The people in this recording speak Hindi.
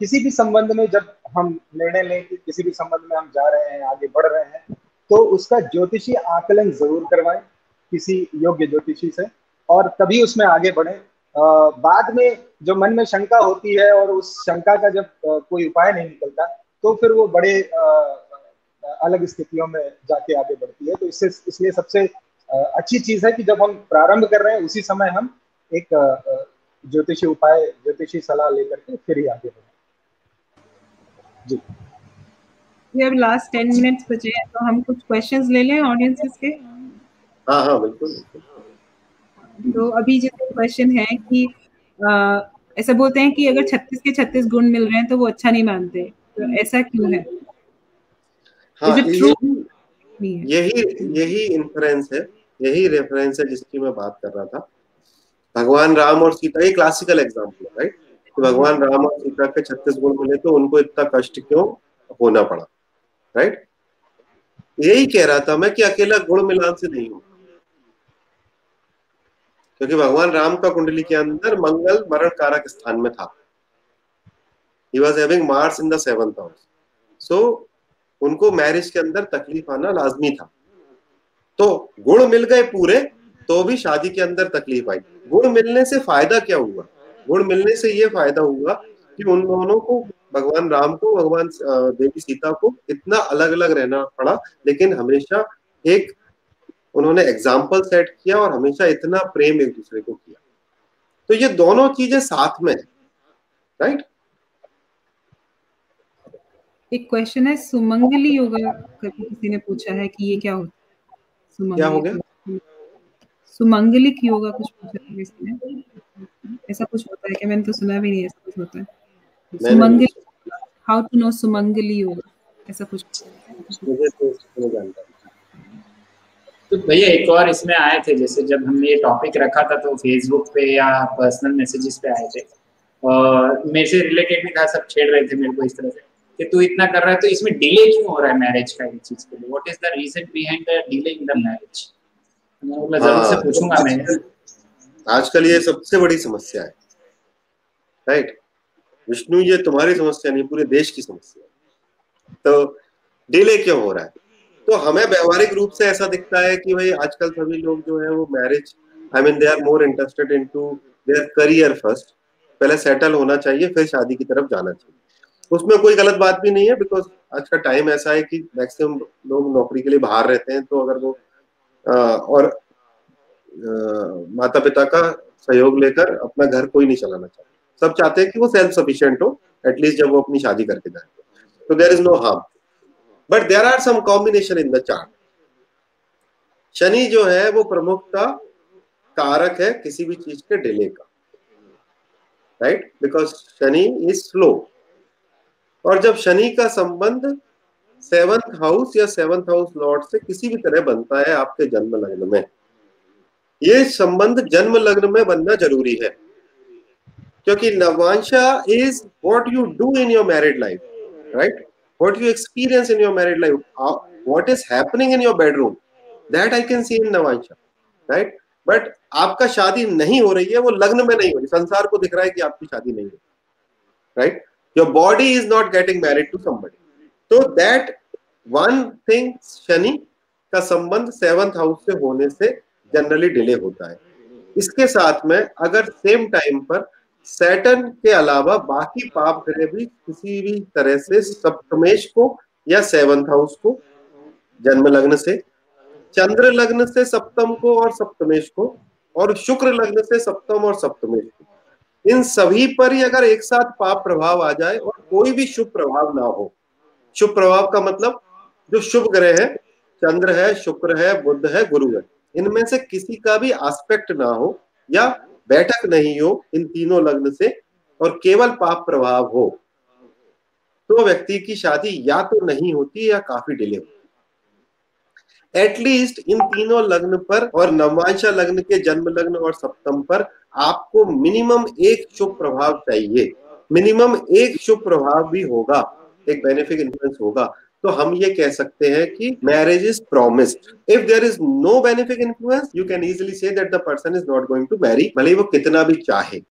किसी भी संबंध में जब हम निर्णय लें कि किसी भी संबंध में हम जा रहे हैं, आगे बढ़ रहे हैं तो उसका ज्योतिषी आकलन ज़रूर करवाएँ किसी योग्य ज्योतिषी से और तभी उसमें आगे बढ़े। बाद में जो मन में शंका होती है और उस शंका का जब कोई उपाय नहीं निकलता तो फिर वो बड़े अलग स्थितियों में जाके आगे बढ़ती है। तो इससे, इसलिए सबसे अच्छी चीज़ है कि जब हम प्रारंभ कर रहे हैं, उसी समय हम एक ज्योतिषी उपाय, ज्योतिषी सलाह लेकर के फिर ही आगे बढ़े। जी अब लास्ट टेन मिनट्स बचे हैं तो हम कुछ क्वेश्चंस ले लें ऑडियंसेस के? हाँ हाँ बिल्कुल तो अभी जैसे क्वेश्चन है कि आ, ऐसा बोलते हैं कि अगर 36 के 36 गुण मिल रहे हैं तो वो अच्छा नहीं मानते। तो ऐसा क्यों है? हाँ, यही यही इन्फ्लुएंस है यही रेफरेंस है जिसकी मैं बात कर रहा था। भगवान राम और सीता ये क्लासिकल एग्ज़ाम्पल है राइट भगवान राम और सीता के छत्तीस गुण मिले तो उनको इतना कष्ट क्यों होना पड़ा? राइट यही कह रहा था मैं कि अकेला गुण मिलान से नहीं हूँ क्योंकि भगवान राम का कुंडली के अंदर मंगल, मरण कारक स्थान में था। He was having Mars in the seventh house so उनको मैरिज के अंदर तकलीफ़ आना लाजमी था। तो गुण मिल गए पूरे तो भी शादी के अंदर तकलीफ़ आई। गुण मिलने से फ़ायदा क्या हुआ? गुण मिलने से ये फ़ायदा हुआ कि उन दोनों को भगवान राम को भगवान देवी सीता को इतना अलग अलग रहना पड़ा। लेकिन हमेशा एक उन्होंने एग्ज़ाम्पल सेट किया और हमेशा इतना प्रेम एक दूसरे को किया। तो ये दोनों चीज़ें साथ में है राइट एक क्वेश्चन है सुमंगली योगा किसी ने पूछा है कि ये क्या होता है? क्या हो गया? सुमंगलिक योगा कुछ पूछा है किसी ने? ऐसा कुछ होता है क्या? मैंने तो सुना भी नहीं ऐसा कुछ होता है। Sumangali how to know Sumangali yoga ऐसा कुछ तो तो भैया एक और इसमें आए थे जैसे जब हमने ये टॉपिक रखा था तो फेसबुक पे या पर्सनल मैसेजेस पे आए थे। और मेरे से रिलेटेड भी था सब छेड़ रहे थे मेरे को इस तरह से कि तू इतना कर रहा है तो इसमें डिले क्यों हो रहा है मैरिज का इस चीज़ के लिए? What is the reason behind the delay in the marriage मैं ज़रूर से हाँ, पूछूँगा मैं आजकल ये सबसे बड़ी समस्या है राइट विष्णु ये तुम्हारी समस्या नहीं पूरे देश की समस्या है। तो डिले क्यों हो रहा है? तो हमें व्यवहारिक रूप से ऐसा दिखता है कि भाई आजकल सभी लोग जो है वो marriage I mean they are more interested in to their career first पहले सेटल होना चाहिए फिर शादी की तरफ़ जाना चाहिए। उसमें कोई गलत बात भी नहीं है बिकॉज़ आज का टाइम ऐसा है कि मैक्सिमम लोग नौकरी के लिए बाहर रहते हैं तो अगर वो और माता पिता का सहयोग लेकर अपना घर कोई नहीं चलाना चाहता। सब चाहते हैं कि वो सेल्फ सफिशियंट हो एटलीस्ट जब वो अपनी शादी करके जाए। तो there is no harm but there are some combination in the chart Shani जो है, वो प्रमुखता कारक है किसी भी चीज़ के डिले का। Right because Shani is slow और जब शनि का संबंध सेवंथ हाउस या सेवंथ हाउस लॉर्ड से किसी भी तरह बनता है आपके जन्म लग्न में। ये संबंध जन्म लग्न में बनना ज़रूरी है। क्योंकि Navansha is what you do in your married life right what you experience in your married life uh, is happening in your bedroom, that I can see in Navansha, right? But आपका शादी नहीं हो रही है वो लग्न में नहीं हो रही संसार को दिख रहा है कि आपकी शादी नहीं हो right your body is not getting married to somebody तो दैट वन थिंग शनि का संबंध सेवंथ हाउस से होने से जनरली डिले होता है। इसके साथ में अगर सेम टाइम पर सैटन के अलावा बाकी पाप ग्रह भी किसी भी तरह से सप्तमेश को या सेवंथ हाउस को, जन्म लग्न से, चंद्र लग्न से सप्तम को और सप्तमेश को, और शुक्र लग्न से सप्तम और सप्तमेश को, इन सभी पर ही अगर एक साथ पाप प्रभाव आ जाए और कोई भी शुभ प्रभाव ना हो शुभ प्रभाव का मतलब जो शुभ ग्रह है, चंद्र है, शुक्र है बुद्ध है, गुरु है, इनमें से किसी का भी आस्पेक्ट ना हो या बैठक नहीं हो इन तीनों लग्न से और केवल पाप प्रभाव हो तो व्यक्ति की शादी या तो नहीं होती या काफ़ी डिले होती एटलीस्ट इन तीनों लग्न पर और नवांशा लग्न के जन्म लग्न और सप्तम पर आपको मिनिमम एक शुभ प्रभाव चाहिए। मिनिमम एक शुभ प्रभाव भी होगा। एक बेनिफिक इन्फ्लुएंस होगा। तो हम ये कह सकते हैं कि marriage is promised if there is no benefic influence you can easily say that the person is not going to marry भले वो कितना भी चाहे।